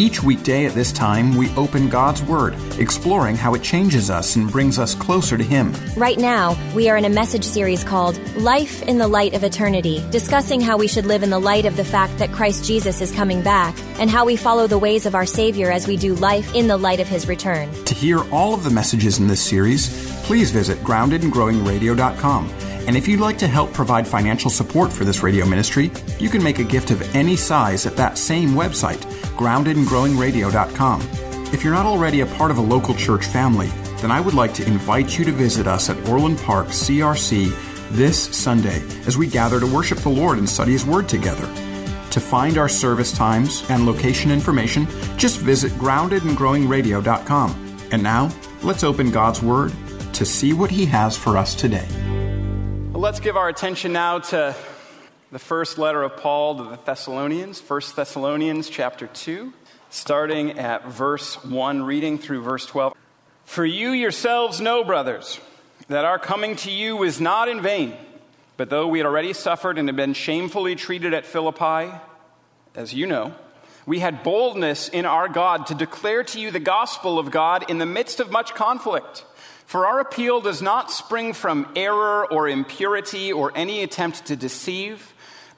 Each weekday at this time, we open God's Word, exploring how it changes us and brings us closer to Him. Right now, we are in a message series called Life in the Light of Eternity, discussing how we should live in the light of the fact that Christ Jesus is coming back, and how we follow the ways of our Savior as we do life in the light of His return. To hear all of the messages in this series, please visit groundedandgrowingradio.com. And if you'd like to help provide financial support for this radio ministry, you can make a gift of any size at that same website, groundedandgrowingradio.com. If you're not already a part of a local church family, then I would like to invite you to visit us at Orland Park CRC this Sunday as we gather to worship the Lord and study His Word together. To find our service times and location information, just visit groundedandgrowingradio.com. And now, let's open God's Word to see what He has for us today. Let's give our attention now to the first letter of Paul to the Thessalonians, 1 Thessalonians chapter 2, starting at verse 1, reading through verse 12. For you yourselves know, brothers, that our coming to you was not in vain. But though we had already suffered and had been shamefully treated at Philippi, as you know, we had boldness in our God to declare to you the gospel of God in the midst of much conflict. For our appeal does not spring from error or impurity or any attempt to deceive,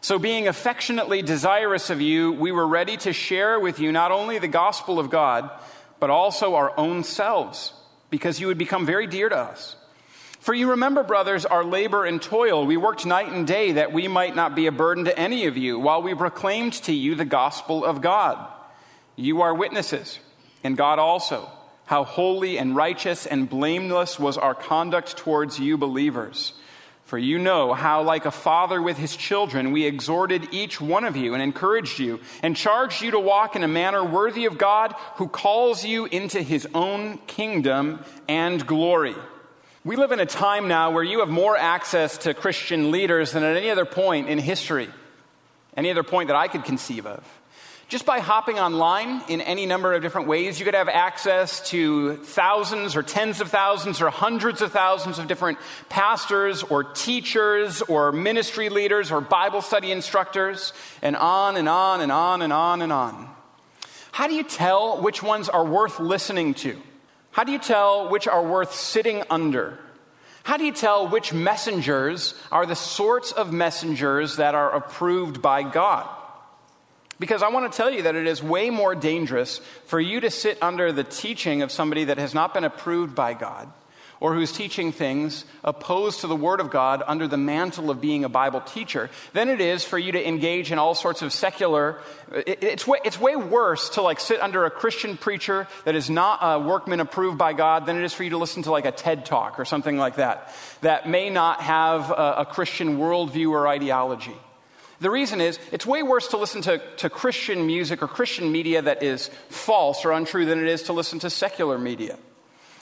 So, being affectionately desirous of you, we were ready to share with you not only the gospel of God, but also our own selves, because you would become very dear to us. For you remember, brothers, our labor and toil. We worked night and day that we might not be a burden to any of you while we proclaimed to you the gospel of God. You are witnesses, and God also, how holy and righteous and blameless was our conduct towards you believers. For you know how, like a father with his children, we exhorted each one of you and encouraged you and charged you to walk in a manner worthy of God who calls you into his own kingdom and glory. We live in a time now where you have more access to Christian leaders than at any other point in history, any other point that I could conceive of. Just by hopping online in any number of different ways, you could have access to thousands or tens of thousands or hundreds of thousands of different pastors or teachers or ministry leaders or Bible study instructors, and on and on and on and on and on. How do you tell which ones are worth listening to? How do you tell which are worth sitting under? How do you tell which messengers are the sorts of messengers that are approved by God? Because I want to tell you that it is way more dangerous for you to sit under the teaching of somebody that has not been approved by God or who's teaching things opposed to the Word of God under the mantle of being a Bible teacher than it is for you to engage in all sorts of secular. it's, way, it's way worse to like sit under a Christian preacher that is not a workman approved by God than it is for you to listen to like a TED talk or something like that that may not have a, a Christian worldview or ideology. The reason is, it's way worse to listen to, to Christian music or Christian media that is false or untrue than it is to listen to secular media.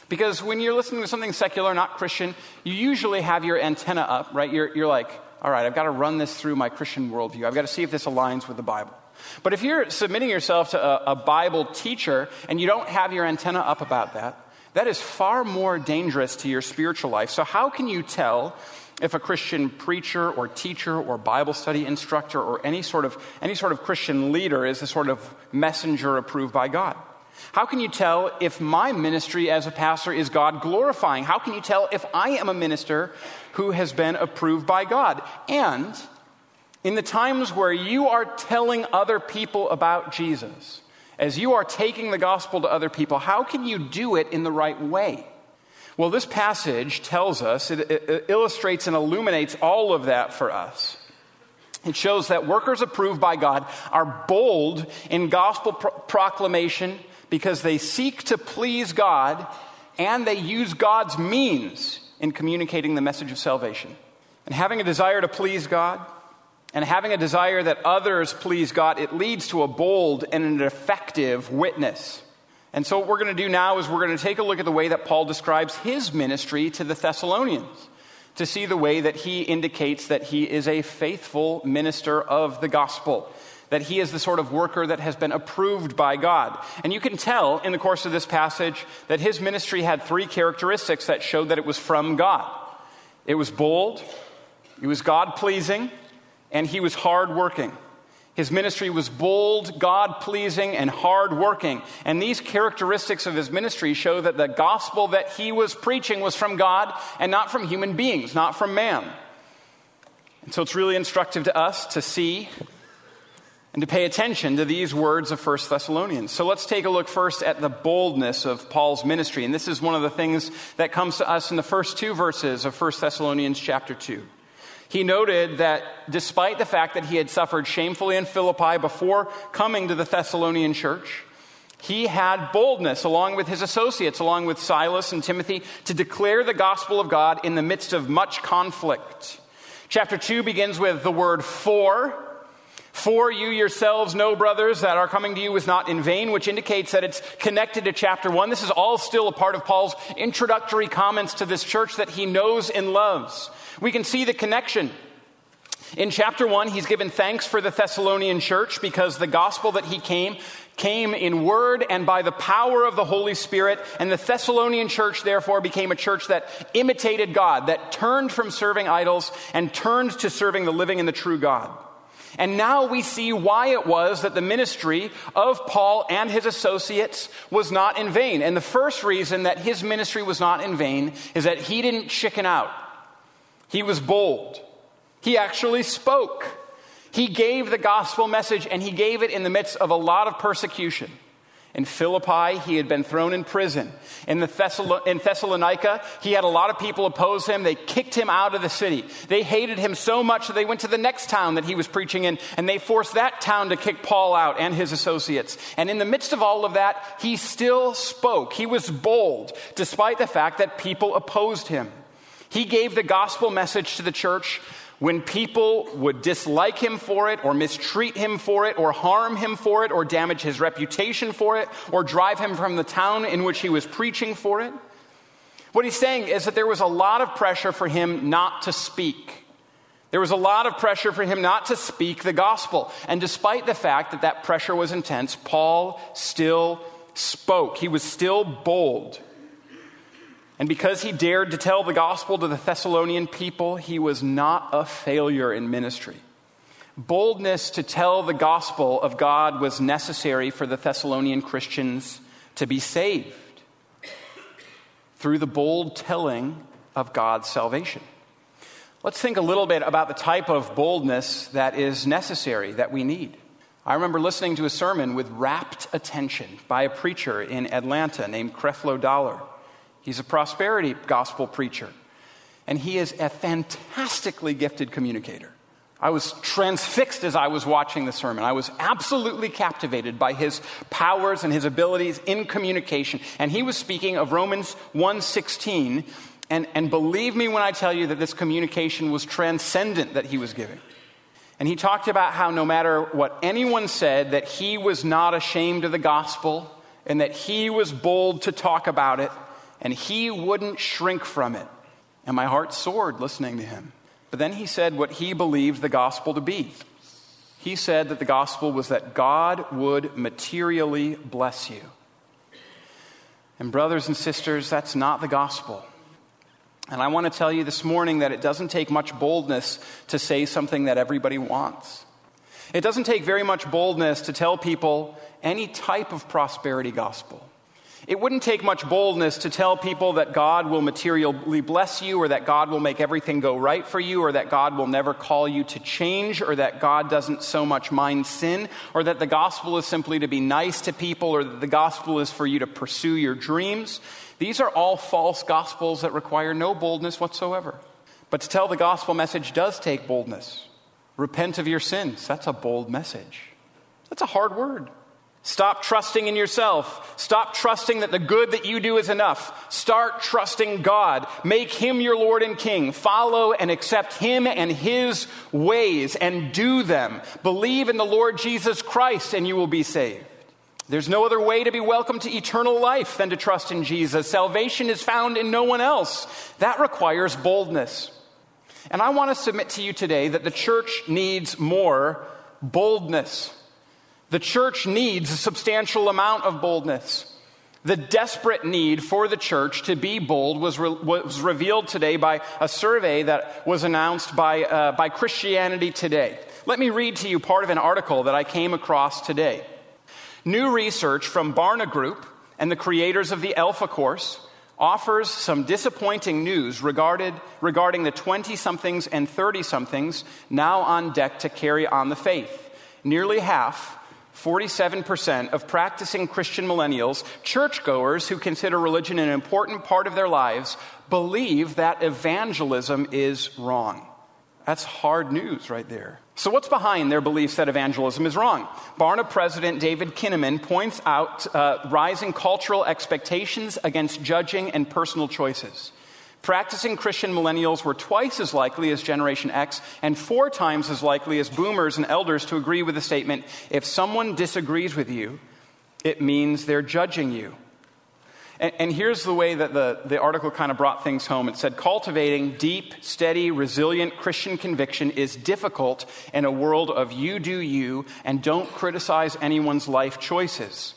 Because when you're listening to something secular, not Christian, you usually have your antenna up, right? You're, you're like, all right, I've got to run this through my Christian worldview. I've got to see if this aligns with the Bible. But if you're submitting yourself to a, a Bible teacher and you don't have your antenna up about that, that is far more dangerous to your spiritual life. So, how can you tell if a Christian preacher or teacher or Bible study instructor or any sort of, any sort of Christian leader is a sort of messenger approved by God? How can you tell if my ministry as a pastor is God glorifying? How can you tell if I am a minister who has been approved by God? And in the times where you are telling other people about Jesus, as you are taking the gospel to other people, how can you do it in the right way? Well, this passage tells us, it, it, illustrates and illuminates all of that for us. It shows that workers approved by God are bold in gospel pro- proclamation because they seek to please God and they use God's means in communicating the message of salvation. And having a desire to please God and having a desire that others please God, it leads to a bold and an effective witness. And so, what we're going to do now is we're going to take a look at the way that Paul describes his ministry to the Thessalonians to see the way that he indicates that he is a faithful minister of the gospel, that he is the sort of worker that has been approved by God. And you can tell in the course of this passage that his ministry had three characteristics that showed that it was from God it was bold, it was God pleasing, and he was hardworking. His ministry was bold, God pleasing, and hard working. And these characteristics of his ministry show that the gospel that he was preaching was from God and not from human beings, not from man. And so it's really instructive to us to see and to pay attention to these words of 1 Thessalonians. So let's take a look first at the boldness of Paul's ministry. And this is one of the things that comes to us in the first two verses of 1 Thessalonians chapter 2. He noted that despite the fact that he had suffered shamefully in Philippi before coming to the Thessalonian church, he had boldness along with his associates, along with Silas and Timothy, to declare the gospel of God in the midst of much conflict. Chapter 2 begins with the word for. For you yourselves know, brothers, that our coming to you was not in vain, which indicates that it's connected to chapter 1. This is all still a part of Paul's introductory comments to this church that he knows and loves. We can see the connection. In chapter 1, he's given thanks for the Thessalonian church because the gospel that he came came in word and by the power of the Holy Spirit. And the Thessalonian church, therefore, became a church that imitated God, that turned from serving idols and turned to serving the living and the true God. And now we see why it was that the ministry of Paul and his associates was not in vain. And the first reason that his ministry was not in vain is that he didn't chicken out. He was bold. He actually spoke. He gave the gospel message and he gave it in the midst of a lot of persecution. In Philippi, he had been thrown in prison. In, in Thessalonica, he had a lot of people oppose him. They kicked him out of the city. They hated him so much that they went to the next town that he was preaching in, and they forced that town to kick Paul out and his associates. And in the midst of all of that, he still spoke. He was bold, despite the fact that people opposed him. He gave the gospel message to the church when people would dislike him for it, or mistreat him for it, or harm him for it, or damage his reputation for it, or drive him from the town in which he was preaching for it. What he's saying is that there was a lot of pressure for him not to speak. There was a lot of pressure for him not to speak the gospel. And despite the fact that that pressure was intense, Paul still spoke. He was still bold. And because he dared to tell the gospel to the Thessalonian people, he was not a failure in ministry. Boldness to tell the gospel of God was necessary for the Thessalonian Christians to be saved through the bold telling of God's salvation. Let's think a little bit about the type of boldness that is necessary, that we need. I remember listening to a sermon with rapt attention by a preacher in Atlanta named Creflo Dollar. He's a prosperity gospel preacher, and he is a fantastically gifted communicator. I was transfixed as I was watching the sermon. I was absolutely captivated by his powers and his abilities in communication. And he was speaking of Romans 1:16, and, and believe me when I tell you that this communication was transcendent that he was giving. And he talked about how no matter what anyone said, that he was not ashamed of the gospel and that he was bold to talk about it and he wouldn't shrink from it. And my heart soared listening to him. But then he said what he believed the gospel to be. He said that the gospel was that God would materially bless you. And, brothers and sisters, that's not the gospel. And I want to tell you this morning that it doesn't take much boldness to say something that everybody wants. It doesn't take very much boldness to tell people any type of prosperity gospel. It wouldn't take much boldness to tell people that God will materially bless you, or that God will make everything go right for you, or that God will never call you to change, or that God doesn't so much mind sin, or that the gospel is simply to be nice to people, or that the gospel is for you to pursue your dreams. These are all false gospels that require no boldness whatsoever. But to tell the gospel message does take boldness. Repent of your sins. That's a bold message. That's a hard word. Stop trusting in yourself. Stop trusting that the good that you do is enough. Start trusting God. Make Him your Lord and King. Follow and accept Him and His ways and do them. Believe in the Lord Jesus Christ and you will be saved. There's no other way to be welcome to eternal life than to trust in Jesus. Salvation is found in no one else. That requires boldness. And I want to submit to you today that the church needs more boldness. The church needs a substantial amount of boldness. The desperate need for the church to be bold was, re- was revealed today by a survey that was announced by, uh, by Christianity Today. Let me read to you part of an article that I came across today. New research from Barna Group and the creators of the Alpha Course offers some disappointing news regarded, regarding the 20 somethings and 30 somethings now on deck to carry on the faith. Nearly half 47% of practicing Christian millennials, churchgoers who consider religion an important part of their lives, believe that evangelism is wrong. That's hard news right there. So, what's behind their beliefs that evangelism is wrong? Barna President David Kinnaman points out uh, rising cultural expectations against judging and personal choices. Practicing Christian millennials were twice as likely as Generation X and four times as likely as boomers and elders to agree with the statement if someone disagrees with you, it means they're judging you. And, and, here's the way that the, the article kind of brought things home. It said, cultivating deep, steady, resilient Christian conviction is difficult in a world of you do you and don't criticize anyone's life choices.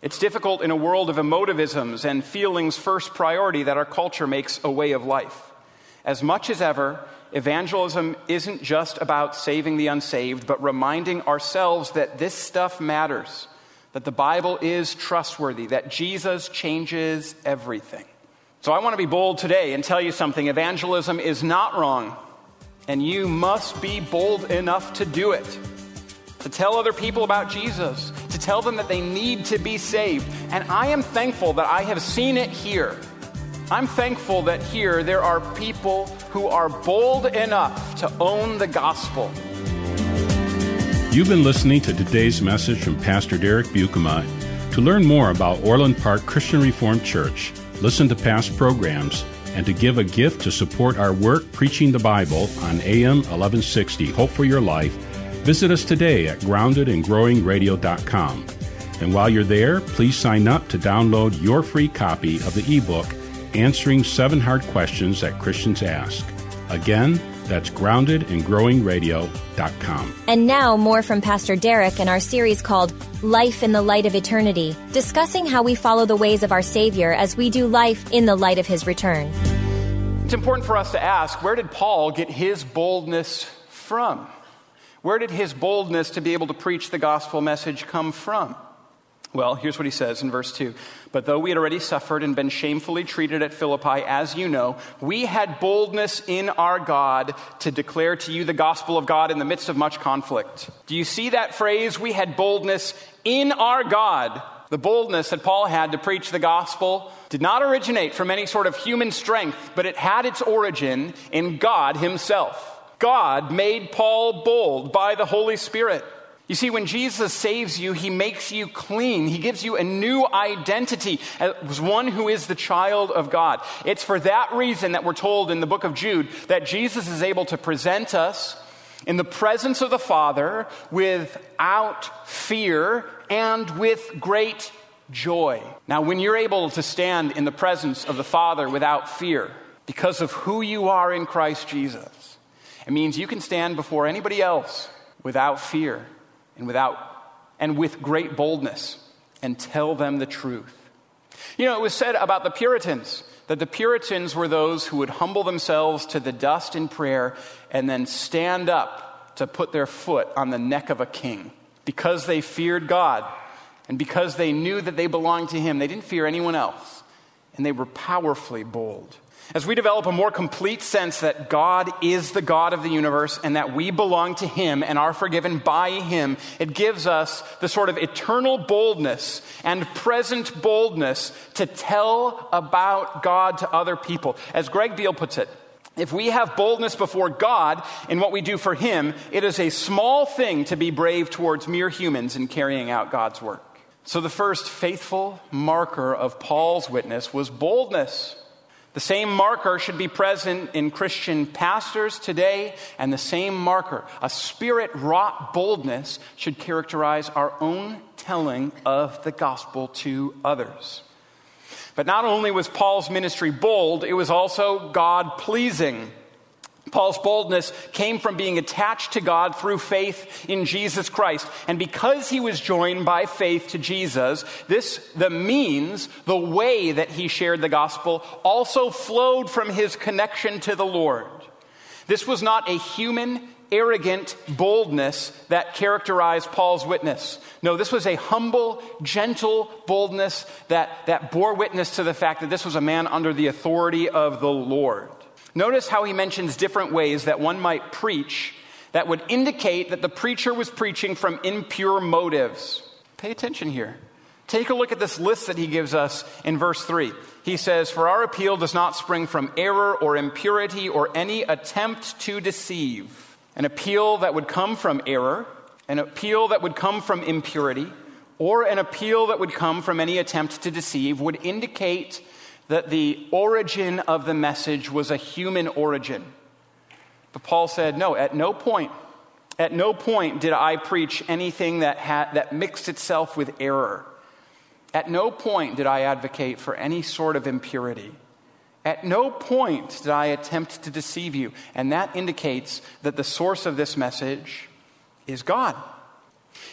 It's difficult in a world of emotivisms and feelings first priority that our culture makes a way of life. As much as ever, evangelism isn't just about saving the unsaved, but reminding ourselves that this stuff matters, that the Bible is trustworthy, that Jesus changes everything. So I want to be bold today and tell you something. Evangelism is not wrong, and you must be bold enough to do it to tell other people about Jesus, to tell them that they need to be saved. And I am thankful that I have seen it here. I'm thankful that here there are people who are bold enough to own the gospel. You've been listening to today's message from Pastor Derek Buikema. To learn more about Orland Park Christian Reformed Church, listen to past programs, and to give a gift to support our work preaching the Bible on AM 1160 Hope for Your Life, Visit us today at groundedandgrowingradio.com. And while you're there, please sign up to download your free copy of the ebook, Answering Seven Hard Questions That Christians Ask. Again, that's groundedandgrowingradio.com. And now, more from Pastor Derek in our series called Life in the Light of Eternity, discussing how we follow the ways of our Savior as we do life in the light of His return. It's important for us to ask where did Paul get his boldness from? Where did his boldness to be able to preach the gospel message come from? Well, here's what he says in verse 2. But though we had already suffered and been shamefully treated at Philippi, as you know, we had boldness in our God to declare to you the gospel of God in the midst of much conflict. Do you see that phrase? We had boldness in our God. The boldness that Paul had to preach the gospel did not originate from any sort of human strength, but it had its origin in God Himself. God made Paul bold by the Holy Spirit. You see, when Jesus saves you, he makes you clean. He gives you a new identity as one who is the child of God. It's for that reason that we're told in the book of Jude that Jesus is able to present us in the presence of the Father without fear and with great joy. Now, when you're able to stand in the presence of the Father without fear because of who you are in Christ Jesus, it means you can stand before anybody else without fear and without and with great boldness and tell them the truth. You know, it was said about the Puritans that the Puritans were those who would humble themselves to the dust in prayer and then stand up to put their foot on the neck of a king because they feared God And because they knew that they belonged to him, they didn't fear anyone else. And they were powerfully bold. As we develop a more complete sense that God is the God of the universe and that we belong to Him and are forgiven by Him, it gives us the sort of eternal boldness and present boldness to tell about God to other people. As Greg Beale puts it, if we have boldness before God in what we do for Him, it is a small thing to be brave towards mere humans in carrying out God's work. So, the first faithful marker of Paul's witness was boldness. The same marker should be present in Christian pastors today, and the same marker, a spirit wrought boldness, should characterize our own telling of the gospel to others. But not only was Paul's ministry bold, it was also God pleasing. Paul's boldness came from being attached to God through faith in Jesus Christ. And because he was joined by faith to Jesus, this, the means, the way that he shared the gospel, also flowed from his connection to the Lord. This was not a human arrogant boldness that characterized Paul's witness. No, this was a humble, gentle boldness that, that bore witness to the fact that this was a man under the authority of the Lord. Notice how he mentions different ways that one might preach that would indicate that the preacher was preaching from impure motives. Pay attention here. Take a look at this list that he gives us in verse 3. He says, For our appeal does not spring from error or impurity or any attempt to deceive an appeal that would come from error, an appeal that would come from impurity, or an appeal that would come from any attempt to deceive would indicate that the origin of the message was a human origin. But Paul said, No, at no point, at no point did I preach anything that, had, that mixed itself with error. At no point did I advocate for any sort of impurity. At no point did I attempt to deceive you. And that indicates that the source of this message is God.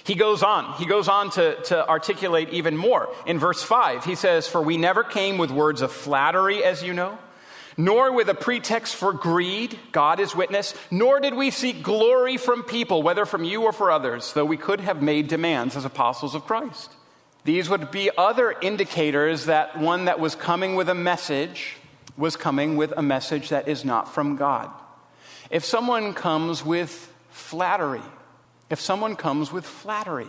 He goes on. He goes on to, to articulate even more. In verse 5, he says, For we never came with words of flattery, as you know, nor with a pretext for greed, God is witness, nor did we seek glory from people, whether from you or for others, though we could have made demands as apostles of Christ. These would be other indicators that one that was coming with a message was coming with a message that is not from God. If someone comes with flattery, if someone comes with flattery,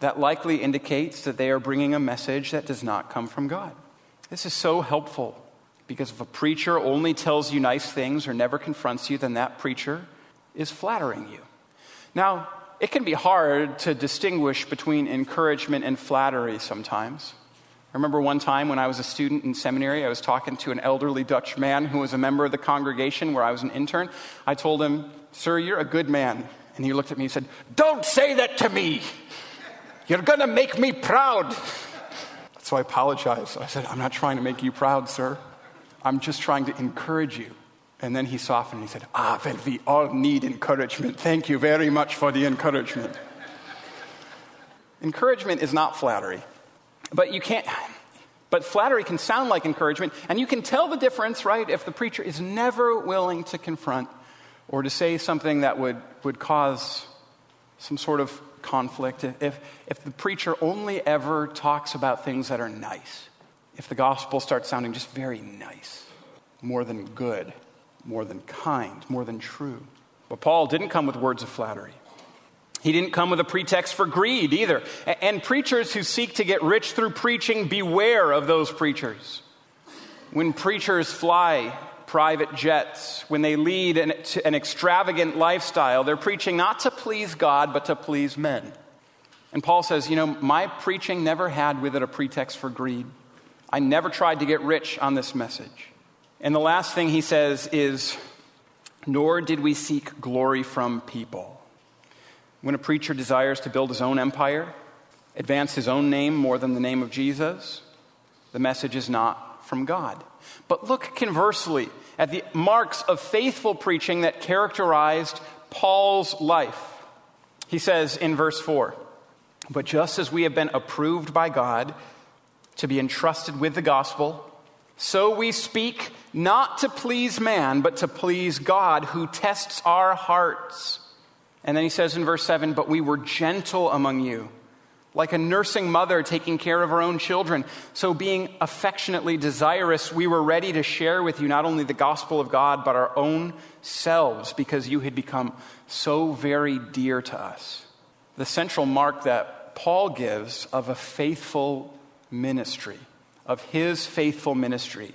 that likely indicates that they are bringing a message that does not come from God. This is so helpful because if a preacher only tells you nice things or never confronts you, then that preacher is flattering you. Now, it can be hard to distinguish between encouragement and flattery sometimes. I remember one time when I was a student in seminary, I was talking to an elderly Dutch man who was a member of the congregation where I was an intern. I told him, Sir, you're a good man. And he looked at me and said, Don't say that to me. You're going to make me proud. So I apologized. I said, I'm not trying to make you proud, sir. I'm just trying to encourage you. And then he softened and he said, Ah, well, we all need encouragement. Thank you very much for the encouragement. encouragement is not flattery. But you can't, but flattery can sound like encouragement, and you can tell the difference, right, if the preacher is never willing to confront or to say something that would, would cause some sort of conflict. If, if the preacher only ever talks about things that are nice, if the gospel starts sounding just very nice, more than good, more than kind, more than true. But Paul didn't come with words of flattery. He didn't come with a pretext for greed either. And preachers who seek to get rich through preaching, beware of those preachers. When preachers fly private jets, when they lead an, an, extravagant lifestyle, they're preaching not to please God, but to please men. And Paul says, You know, my preaching never had with it a pretext for greed. I never tried to get rich on this message. And the last thing he says is, Nor did we seek glory from people. When a preacher desires to build his own empire, advance his own name more than the name of Jesus, the message is not from God. But look conversely at the marks of faithful preaching that characterized Paul's life. He says in verse 4 But just as we have been approved by God to be entrusted with the gospel, so we speak not to please man, but to please God who tests our hearts. And then he says in verse 7 But we were gentle among you, like a nursing mother taking care of her own children. So, being affectionately desirous, we were ready to share with you not only the gospel of God, but our own selves because you had become so very dear to us. The central mark that Paul gives of a faithful ministry, of his faithful ministry,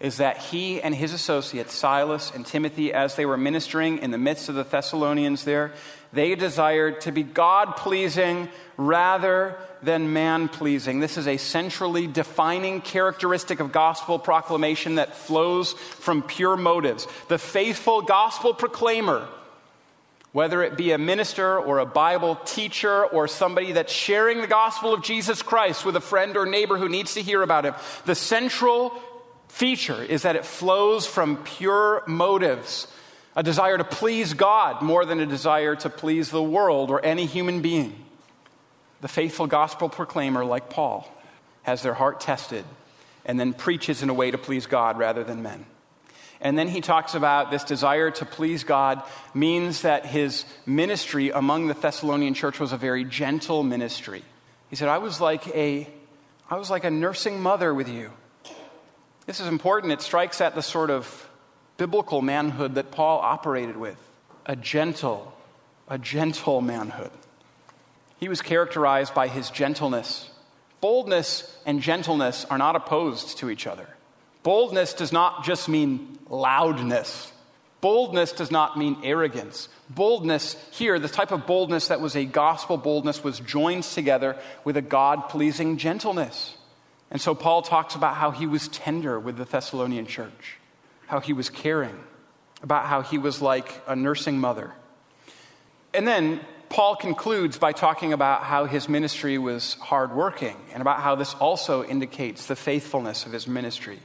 is that he and his associates, Silas and Timothy, as they were ministering in the midst of the Thessalonians there, they desired to be God pleasing rather than man pleasing. This is a centrally defining characteristic of gospel proclamation that flows from pure motives. The faithful gospel proclaimer, whether it be a minister or a Bible teacher or somebody that's sharing the gospel of Jesus Christ with a friend or neighbor who needs to hear about him, the central feature is that it flows from pure motives a desire to please God more than a desire to please the world or any human being. The faithful gospel proclaimer, like Paul, has their heart tested and then preaches in a way to please God rather than men. And then he talks about this desire to please God means that his ministry among the Thessalonian church was a very gentle ministry. He said, I was like a, I was like a nursing mother with you. This is important. It strikes at the sort of biblical manhood that Paul operated with a gentle, a gentle manhood. He was characterized by his gentleness. Boldness and gentleness are not opposed to each other. Boldness does not just mean loudness. Boldness does not mean arrogance. Boldness here, the type of boldness that was a gospel boldness, was joined together with a God pleasing gentleness. And so Paul talks about how he was tender with the Thessalonian church how he was caring, about how he was like a nursing mother. And then Paul concludes by talking about how his ministry was hardworking and about how this also indicates the faithfulness of his ministry.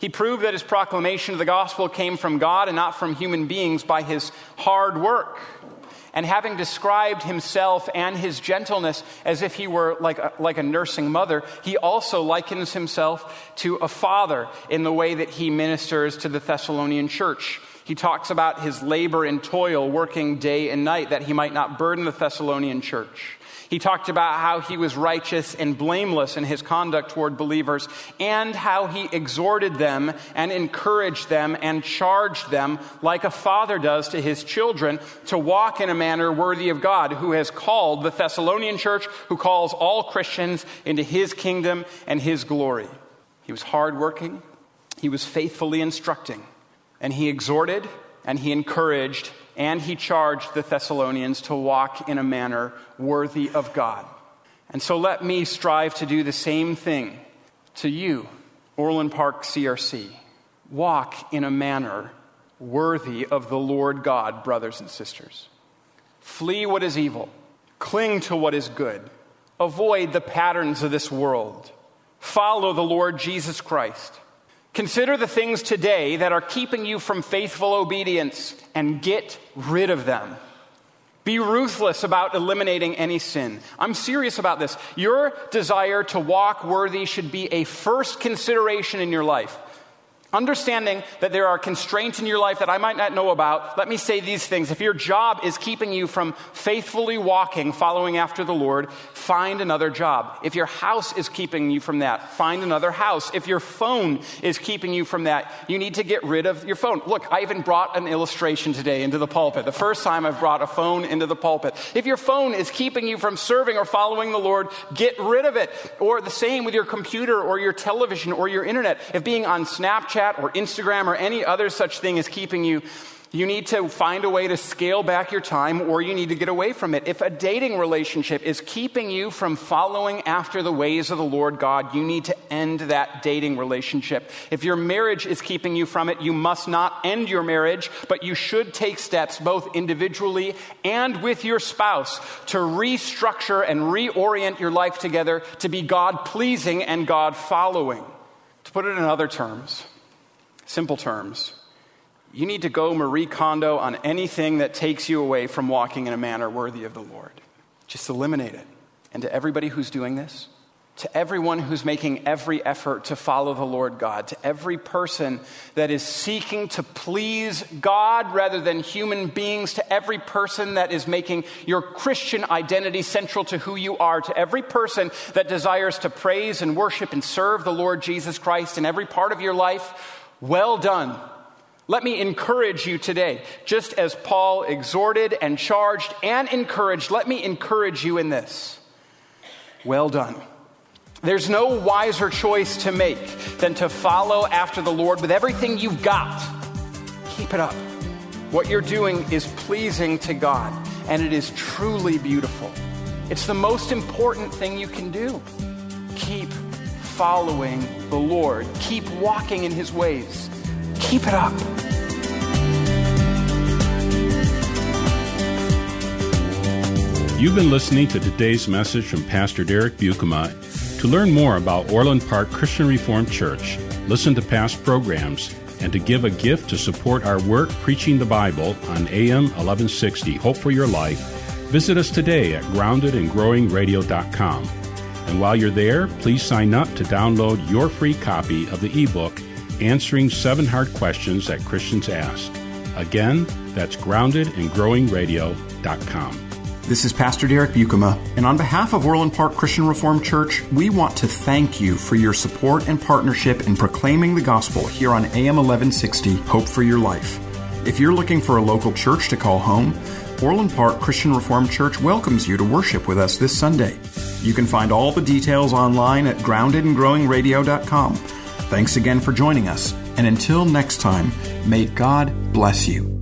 He proved that his proclamation of the gospel came from God and not from human beings by his hard work and having described himself and his gentleness as if he were like a, like a nursing mother, he also likens himself to a father in the way that he ministers to the Thessalonian church. He talks about his labor and toil, working day and night, that he might not burden the Thessalonian church. He talked about how he was righteous and blameless in his conduct toward believers, and how he exhorted them and encouraged them and charged them, like a father does to his children, to walk in a manner worthy of God, who has called the Thessalonian church, who calls all Christians into his kingdom and his glory. He was hardworking, he was faithfully instructing, and he exhorted and he encouraged and he charged the Thessalonians to walk in a manner worthy of God. And so let me strive to do the same thing to you, Orland Park CRC. Walk in a manner worthy of the Lord God, brothers and sisters. Flee what is evil, cling to what is good, avoid the patterns of this world, follow the Lord Jesus Christ. Consider the things today that are keeping you from faithful obedience and get rid of them. Be ruthless about eliminating any sin. I'm serious about this. Your desire to walk worthy should be a first consideration in your life. Understanding that there are constraints in your life that I might not know about, let me say these things. If your job is keeping you from faithfully walking, following after the Lord, find another job. If your house is keeping you from that, find another house. If your phone is keeping you from that, you need to get rid of your phone. Look, I even brought an illustration today into the pulpit. The first time I've brought a phone into the pulpit. If your phone is keeping you from serving or following the Lord, get rid of it. Or the same with your computer or your television or your internet. If being on Snapchat, or Instagram or any other such thing is keeping you, you need to find a way to scale back your time or you need to get away from it. If a dating relationship is keeping you from following after the ways of the Lord God, you need to end that dating relationship. If your marriage is keeping you from it, you must not end your marriage, but you should take steps both individually and with your spouse to restructure and reorient your life together to be God pleasing and God following. To put it in other terms, Simple terms. You need to go Marie Kondo on anything that takes you away from walking in a manner worthy of the Lord. Just eliminate it. And to everybody who's doing this, to everyone who's making every effort to follow the Lord God, to every person that is seeking to please God rather than human beings, to every person that is making your Christian identity central to who you are, to every person that desires to praise and worship and serve the Lord Jesus Christ in every part of your life, well done. Let me encourage you today, just as Paul exhorted and charged and encouraged, let me encourage you in this. Well done. There's no wiser choice to make than to follow after the Lord with everything you've got. Keep it up. What you're doing is pleasing to God, and it is truly beautiful. It's the most important thing you can do. Keep following the Lord, keep walking in His ways. Keep it up. You've been listening to today's message from Pastor Derek Buikema to learn more about Orland Park Christian Reformed Church, listen to past programs, and to give a gift to support our work preaching the Bible on AM 1160 Hope for Your Life, visit us today at groundedandgrowingradio.com. And while you're there, please sign up to download your free copy of the ebook Answering Seven Hard Questions That Christians Ask. Again, that's groundedandgrowingradio.com. This is Pastor Derek Buikema, and on behalf of Orland Park Christian Reformed Church, we want to thank you for your support and partnership in proclaiming the gospel here on AM 1160 Hope for Your Life. If you're looking for a local church to call home, Orland Park Christian Reformed Church welcomes you to worship with us this Sunday. You can find all the details online at groundedandgrowingradio.com. Thanks again for joining us, and until next time, may God bless you.